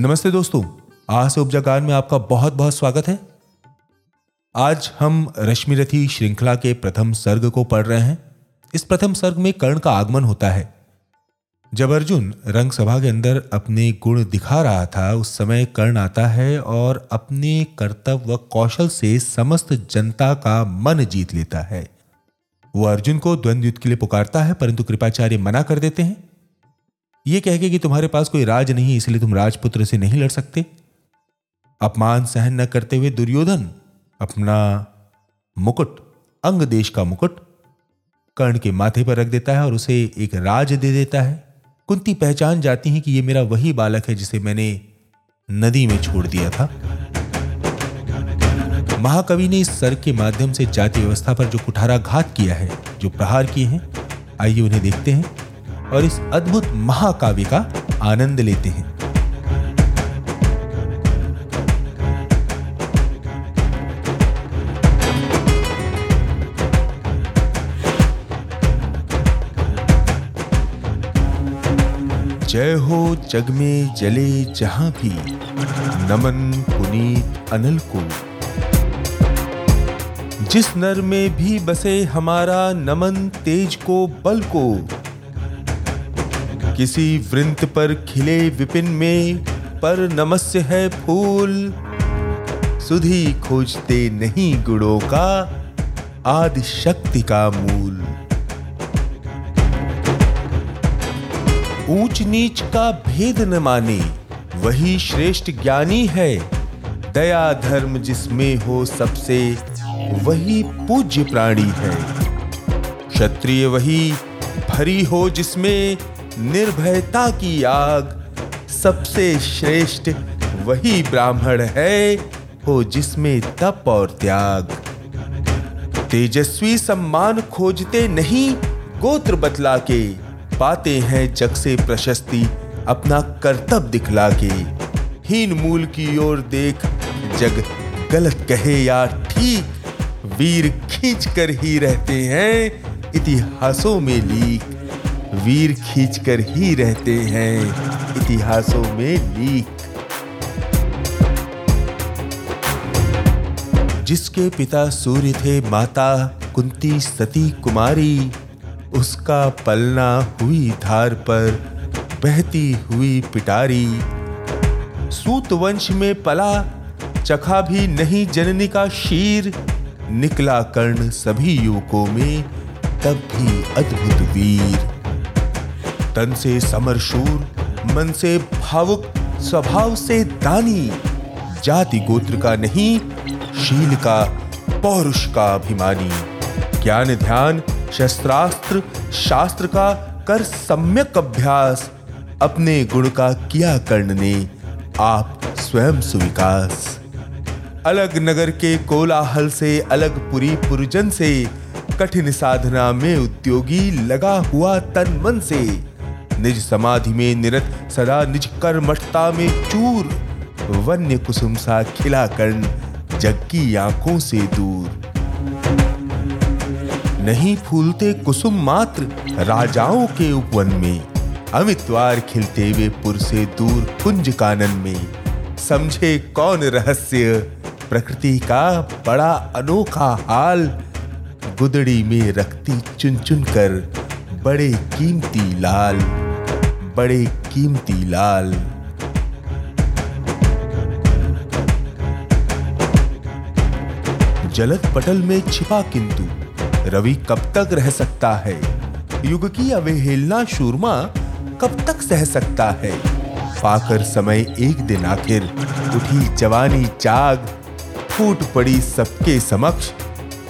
नमस्ते दोस्तों, आज से उपजागान में आपका बहुत बहुत स्वागत है। आज हम रश्मि रथी श्रृंखला के प्रथम सर्ग को पढ़ रहे हैं। इस प्रथम सर्ग में कर्ण का आगमन होता है। जब अर्जुन रंग सभा के अंदर अपने गुण दिखा रहा था, उस समय कर्ण आता है और अपने कर्तव्य व कौशल से समस्त जनता का मन जीत लेता है। वो अर्जुन को द्वंद्व युद्ध के लिए पुकारता है, परंतु कृपाचार्य मना कर देते हैं। ये कह के कि तुम्हारे पास कोई राज नहीं इसलिए तुम राजपुत्र से नहीं लड़ सकते। अपमान सहन न करते हुए दुर्योधन अपना मुकुट, अंग देश का मुकुट, कर्ण के माथे पर रख देता है और उसे एक राज दे देता है। कुंती पहचान जाती है कि यह मेरा वही बालक है जिसे मैंने नदी में छोड़ दिया था। महाकवि ने इस सर के माध्यम से जाति व्यवस्था पर जो कुठाराघात किया है, जो प्रहार किए हैं, आइए उन्हें देखते हैं। और इस अद्भुत महाकाव्य का आनंद लेते हैं। जय हो जग में जले जहाँ भी, नमन पुनीत अनल को जिस नर में भी बसे हमारा नमन तेज को बल को किसी वृंत पर खिले विपिन में, पर नमस्य है फूल। सुधी खोजते नहीं गुड़ों का, आदि शक्ति का मूल। ऊंच नीच का भेद न माने, वही श्रेष्ठ ज्ञानी है। दया धर्म जिसमें हो सबसे, वही पूज्य प्राणी है। क्षत्रिय वही भरी हो जिसमें निर्भयता की आग। सबसे श्रेष्ठ वही ब्राह्मण है, हो जिसमें तप और त्याग। तेजस्वी सम्मान खोजते नहीं, गोत्र बतला के पाते हैं जग से प्रशस्ति, अपना कर्तव्य दिखला के हीन मूल की ओर देख, जग गलत कहे या ठीक, वीर खींच कर ही रहते हैं, इतिहासों में लीक। वीर खींच कर ही रहते हैं। इतिहासों में लीक। जिसके पिता सूर्य थे, माता कुंती सती कुमारी, उसका पलना हुई धार पर बहती हुई पिटारी। सूत वंश में पला, चखा भी नहीं जननी का शीर। निकला कर्ण सभी युवकों में, तब भी अद्भुत वीर। तन से समरशूर मन से भावुक, स्वभाव से दानी। जाति गोत्र का नहीं, शील का, पौरुष का अभिमानी। ज्ञान ध्यान, शस्त्रास्त्र, शास्त्र का कर सम्यक अभ्यास। अपने गुण का किया कर्ण ने आप स्वयं सुविकास। अलग नगर के कोलाहल से, अलग पुरी पुरजन से, कठिन साधना में उद्योगी लगा हुआ तन मन से। निज समाधि में निरत सदा निज कर्मठता में चूर। वन्य कुसुम सा खिला कर्ण जग की आँखों से दूर। नहीं फूलते कुसुम मात्र राजाओं के उपवन में। अमितवार खिलते हुए पुर से दूर कुंज कानन में। समझे कौन रहस्य? प्रकृति का बड़ा अनोखा हाल। गुदड़ी में रखती चुन चुन कर बड़े कीमती लाल। बड़े कीमती लाल। जलद पटल में छिपा किंतु, रवि कब तक रह सकता है? युग की अवहेलना शूरमा कब तक सह सकता है? पाकर समय एक दिन आखिर, उठी जवानी जाग फूट पड़ी सबके समक्ष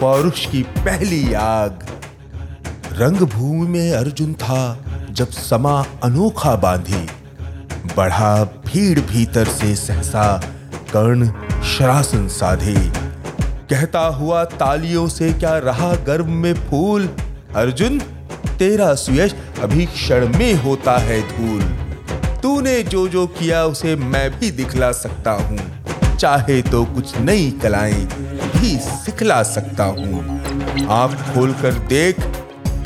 पौरुष की पहली आग। रंगभूमि में अर्जुन था जब समा अनोखा बांधी, बढ़ा भीड़ भीतर से सहसा कर्ण शरासन साधे। कहता हुआ तालियों से क्या रहा गर्भ में फूल? अर्जुन, तेरा सुयश अभी क्षण में होता है धूल। तूने जो जो किया उसे मैं भी दिखला सकता हूँ। चाहे तो कुछ नई कलाएँ भी सिखला सकता हूँ। आँख खोलकर देख,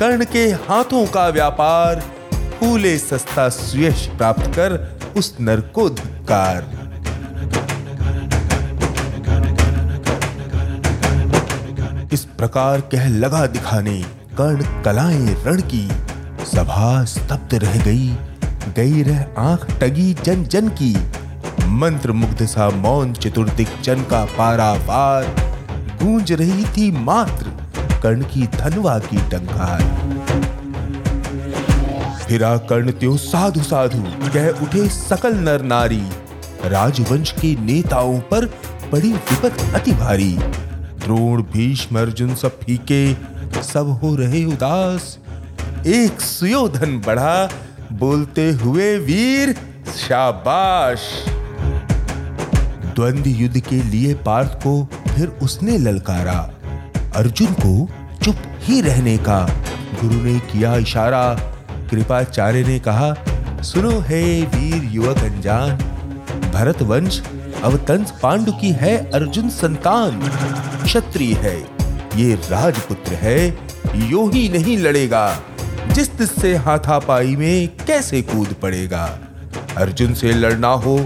कर्ण के हाथों का व्यापार फूले सस्ता सुयश प्राप्त कर उस नर को धिक्कार इस प्रकार कह लगा दिखाने, कर्ण कलाएँ रण की, सभा स्तब्ध रह गई गई रह आँख टगी जन जन की। मंत्र मुग्ध सा मौन चतुर्दिक जन का पारावार, गूंज रही थी मात्र कर्ण की धनवा की टंकार। फिरा कर्ण त्यो साधु साधु कह उठे सकल नर नारी। राजवंश के नेताओं पर बड़ी विपत अति भारी। द्रोण, भीष्म, अर्जुन सब फीके, सब हो रहे उदास। एक सुयोधन बढ़ा, बोलते हुए वीर, शाबाश। द्वंद्व युद्ध के लिए पार्थ को फिर उसने ललकारा। अर्जुन को चुप ही रहने का, गुरु ने किया इशारा। कृपाचार्य ने कहा, सुनो हे वीर युवक अनजान भरत वंश अवतंस पांडु की है अर्जुन संतान। क्षत्रिय है, ये राजपुत्र है, यो ही नहीं लड़ेगा। जिस से हाथापाई में कैसे कूद पड़ेगा? अर्जुन से लड़ना हो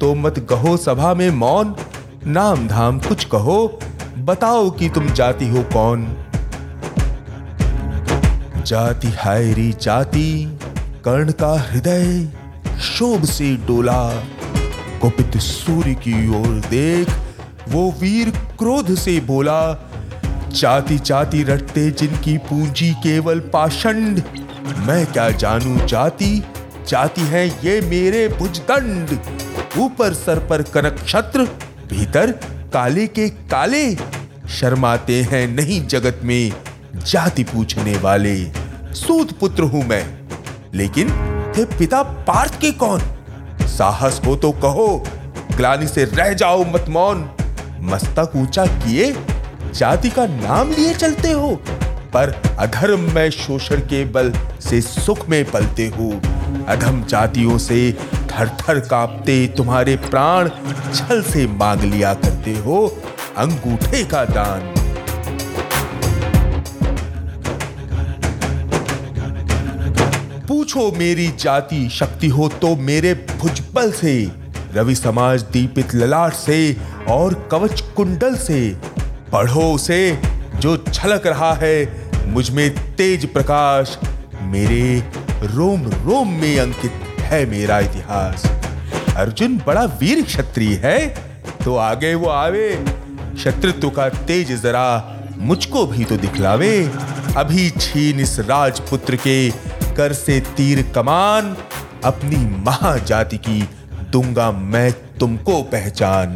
तो मत कहो सभा में मौन। नाम धाम कुछ कहो, बताओ कि तुम जाति हो कौन? जाति हायरी, जाति कर्ण का हृदय शोभ से डोला। कुपित सूर्य की ओर देख, वो वीर क्रोध से बोला जाति जाति रटते जिनकी पूंजी केवल पाषंड। मैं क्या जानू, जाति जाति है ये मेरे भुजदंड। ऊपर सर पर कनक छत्र, भीतर काले के काले। शर्माते हैं नहीं जगत में जाति पूछने वाले। सूत पुत्र हूँ मैं। लेकिन थे पिता, पार्थ के कौन? साहस हो तो कहो, ग्लानी से रह जाओ मत मौन। मस्तक ऊँचा किए, जाति का नाम लिए चलते हो। पर अधर्म में शोषण के बल से सुख में पलते हो। अधम जातियों से थर थर कांपते तुम्हारे प्राण, छल से मांग लिया करते हो, अंगूठे का दान। पूछो मेरी जाति शक्ति हो तो मेरे भुजबल से, रवि समाज दीपित ललाट से और कवच कुंडल से। पढ़ो उसे जो छलक रहा है, मुझमें तेज प्रकाश, मेरे रोम रोम में अंकित है मेरा इतिहास। अर्जुन बड़ा वीर क्षत्रिय है तो आगे वो आवे। शत्रुत्व का तेज जरा मुझको भी तो दिखलावे। अभी छीन इस राजपुत्र के कर से तीर कमान, अपनी महाजाति की दूँगा मैं तुमको पहचान।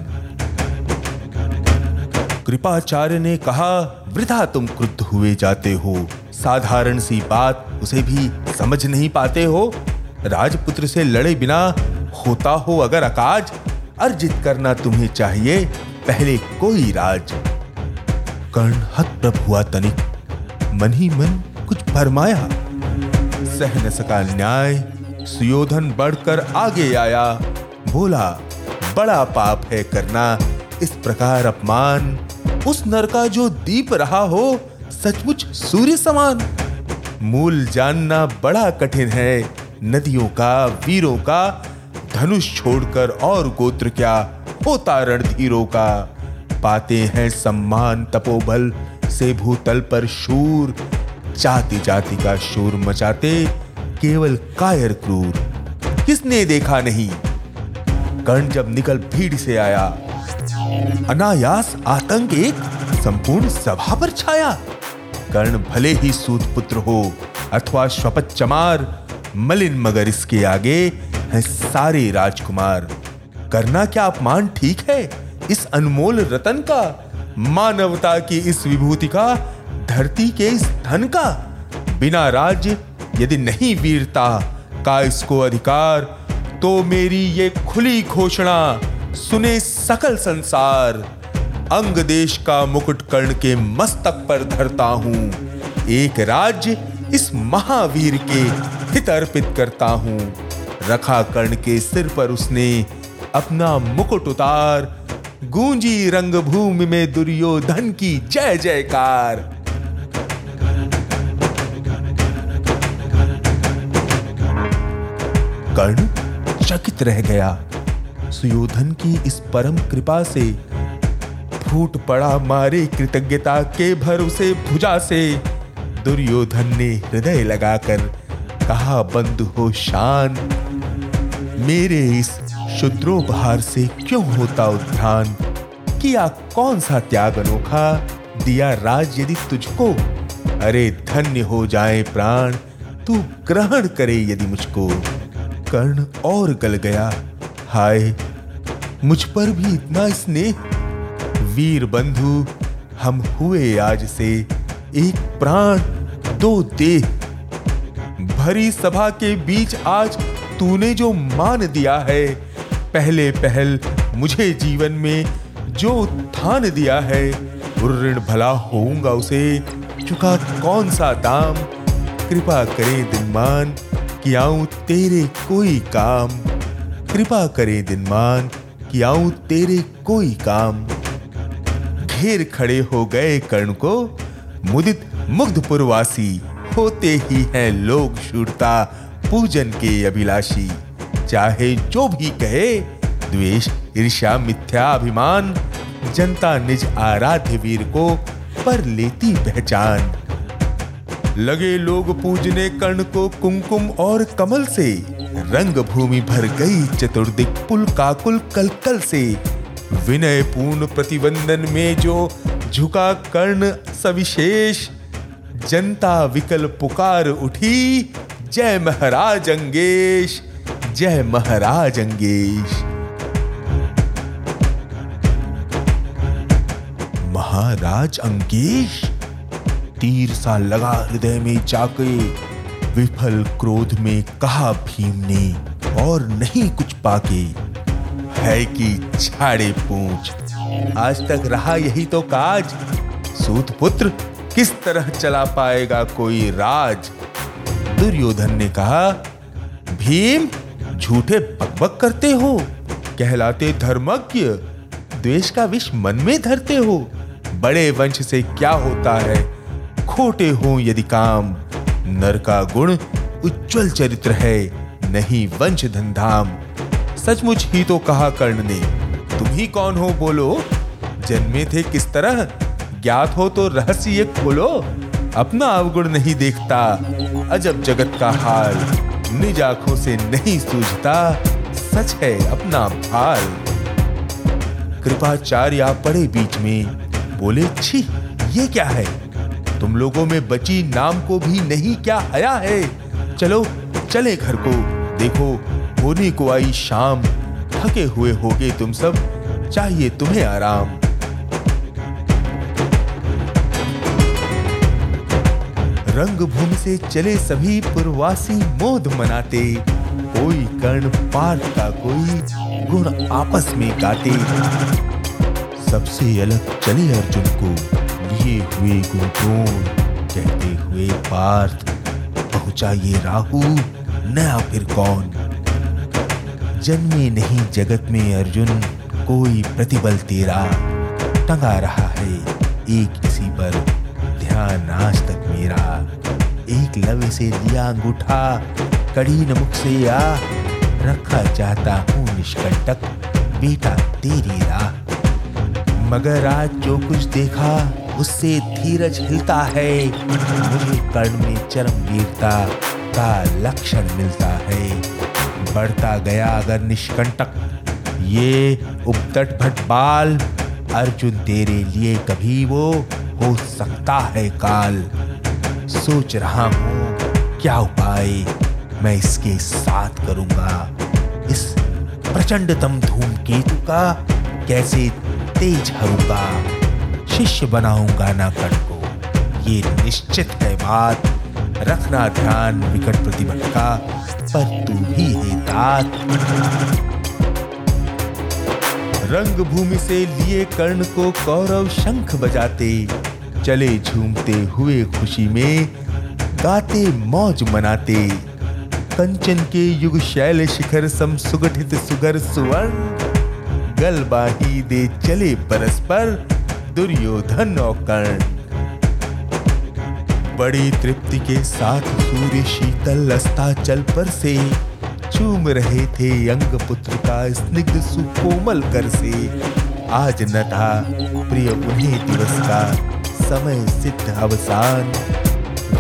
कृपाचार्य ने कहा, वृथा तुम क्रुद्ध हुए जाते हो। साधारण सी बात, उसे भी समझ नहीं पाते हो। राजपुत्र से लड़े बिना होता हो अगर अकाज, अर्जित करना तुम्हें चाहिए पहले कोई राज। कर्ण हत हुआ तनिक, मन ही मन कुछ फरमाया सह न सका न्याय, सुयोधन बढ़कर आगे आया। बोला, बड़ा पाप है करना, इस प्रकार अपमान। उस नर का जो दीप रहा हो, सचमुच सूर्य समान। मूल जानना बड़ा कठिन है, नदियों का, वीरों का, धनुष छोड़कर और गोत्र क्या होता रणधीरों का? पाते हैं सम्मान तपोबल से भूतल पर शूर जाति जाति का शोर मचाते केवल कायर क्रूर। किसने देखा नहीं? कर्ण जब निकल भीड़ से आया, अनायास आतंक एक संपूर्ण सभा पर छाया। कर्ण भले ही सूत पुत्र हो अथवा स्वपत चमार, मलिन मगर इसके आगे है सारे राजकुमार। करना क्या अपमान ठीक है? इस अनमोल रतन का, मानवता की इस विभूति का धरती के इस धन का बिना राज्य यदि नहीं वीरता, का इसको अधिकार? तो मेरी ये खुली घोषणा, सुने सकल संसार। अंग देश का मुकुट कर्ण के मस्तक पर धरता हूँ। एक राज्य इस महावीर के हित अर्पित करता हूँ। रखा कर्ण के सिर पर उसने अपना मुकुट उतार। गूंजी रंगभूमि में दुर्योधन की जय जयकार। कर्ण चकित रह गया। सुयोधन की इस परम कृपा से फूट पड़ा मारे कृतज्ञता के भरोसे भुजा से। दुर्योधन ने हृदय लगाकर कहा, बंद हो शान, मेरे इस शुद्रोपहार से क्यों होता उत्थान? किया कौन सा त्याग अनोखा? दिया राज यदि तुझको, अरे धन्य हो जाए प्राण, तू ग्रहण करे यदि मुझको। कर्ण और गल गया। हाय, मुझ पर भी इतना स्नेह। वीर बंधु, हम हुए आज से एक प्राण, दो देह। भरी सभा के बीच आज तूने जो मान दिया है, पहले पहल मुझे जीवन में जो उत्थान दिया है ऋण भला होऊँगा उसे। चुका कौन सा दाम? कृपा करे दिनमान कि आऊँ तेरे कोई काम। कृपा करे दिनमान कि आऊँ तेरे कोई काम। घेर खड़े हो गए कर्ण को, मुदित मुग्धपुरवासी होते ही हैं लोग शूरता, पूजन के अभिलाषी। चाहे जो भी कहे, द्वेष, ईर्ष्या, मिथ्या, अभिमान, जनता, निज आराध्य वीर को पर लेती पहचान। लगे लोग पूजने कर्ण को कुमकुम और कमल से। रंग भूमि भर गई चतुर्दिक पुल काकुल कलकल से। विनय पूर्ण प्रतिबंधन में जो झुका कर्ण सविशेष। जनता विकल पुकार उठी, जय महाराज अंगेश, जय महाराज अंगेश। महाराज अंगेश? तीर सा लगा हृदय में जाके। विफल क्रोध में कहा भीम ने और नहीं कुछ पाके है कि छाड़े पूछ। आज तक रहा यही तो काज। सूत पुत्र, किस तरह चला पाएगा कोई राज? दुर्योधन ने कहा, भीम, झूठे बकबक करते हो। कहलाते धर्मज्ञ। द्वेष का विष मन में धरते हो। बड़े वंश से क्या होता है? खोटे हो यदि काम। नर का गुण उज्जवल चरित्र है, नहीं वंश धनधाम सचमुच ही तो कहा कर्ण ने, तुम ही कौन हो? बोलो। जन्मे थे किस तरह? ज्ञात हो तो रहस्य खोलो। अपना अवगुण नहीं देखता, अजब जगत का हाल। निज आँखों से नहीं सूझता, सच है अपना भाल। कृपाचार्य पड़े बीच में, बोले, छी, ये क्या है? तुम लोगों में बची नाम को भी नहीं, क्या हया है? चलो, चले घर को। देखो, होने को आई शाम। थके हुए होगे तुम सब, चाहिए तुम्हें आराम। रंग भूमि से चले सभी पूर्वासी मोद मनाते। कोई कर्ण पाठ का कोई गुण आपस में गाते। सबसे अलग चले अर्जुन को। लिए हुए गुरुद्रोण कहते हुए पार्थ पहुँचा ये राहु, नया फिर कौन? जन्मे नहीं जगत में अर्जुन, कोई प्रतिबल तेरा। टंगा रहा है एक किसी पर, ध्यान आज तक मेरा। एक लवे से लिया अंगूठा, कड़ी नमुख से आ। रखा चाहता हूँ निष्कंटक, बेटा तेरी राह। मगर आज जो कुछ देखा उससे धीरज हिलता है। मुझे कर्ण में चरम वीरता का लक्षण मिलता है। बढ़ता गया अगर निष्कंटक, ये उपतट भट बाल अर्जुन तेरे लिए कभी वो हो सकता है काल। सोच रहा हूँ, क्या उपाय मैं इसके साथ करूँगा? इस प्रचंडतम धूमकेतु का कैसे तेज हरूँगा? शिष्य बनाऊँगा ना कण को। ये निश्चित है बात। रखना ध्यान विकट प्रतिबल का, पर तू ही है रंग भूमि से लिए कर्ण को कौरव शंख बजाते चले झूमते हुए खुशी में गाते मौज मनाते। कंचन के युग शैल शिखर सम सुगठित सुगर सुवर्ण, गलबाही दे चले परस्पर दुर्योधन और कर्ण बड़ी तृप्ति के साथ सूर्य शीतल चल पर से चूम रहे थे अंग पुत्र का स्निग्ध सुकोमल कर से। आज न था प्रिय उन्हें दिवस का समय सिद्ध अवसान।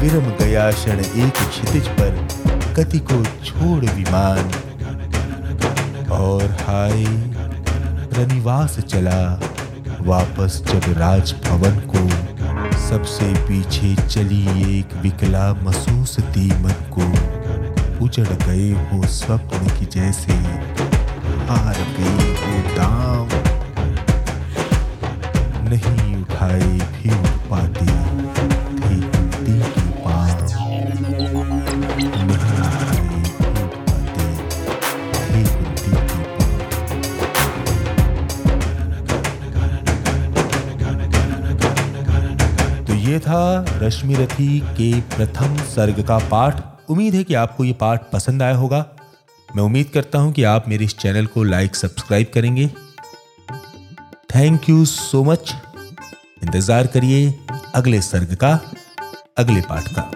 विरम गया क्षण एक क्षितिज पर गति को छोड़ विमान। और हाय, रनिवास चला। वापस जब राजभवन को सबसे पीछे चली एक विकला महसूस मसूसती मन को। उजड़ गए हो स्वप्न की जैसे हार गए हो दाम। नहीं उठाए भी उठ पाते ये था रश्मि रथी के प्रथम सर्ग का पाठ। उम्मीद है कि आपको ये पाठ पसंद आया होगा। मैं उम्मीद करता हूँ कि आप मेरे इस चैनल को लाइक, सब्सक्राइब करेंगे। थैंक यू सो मच इंतज़ार करिए अगले सर्ग का, अगले पाठ का।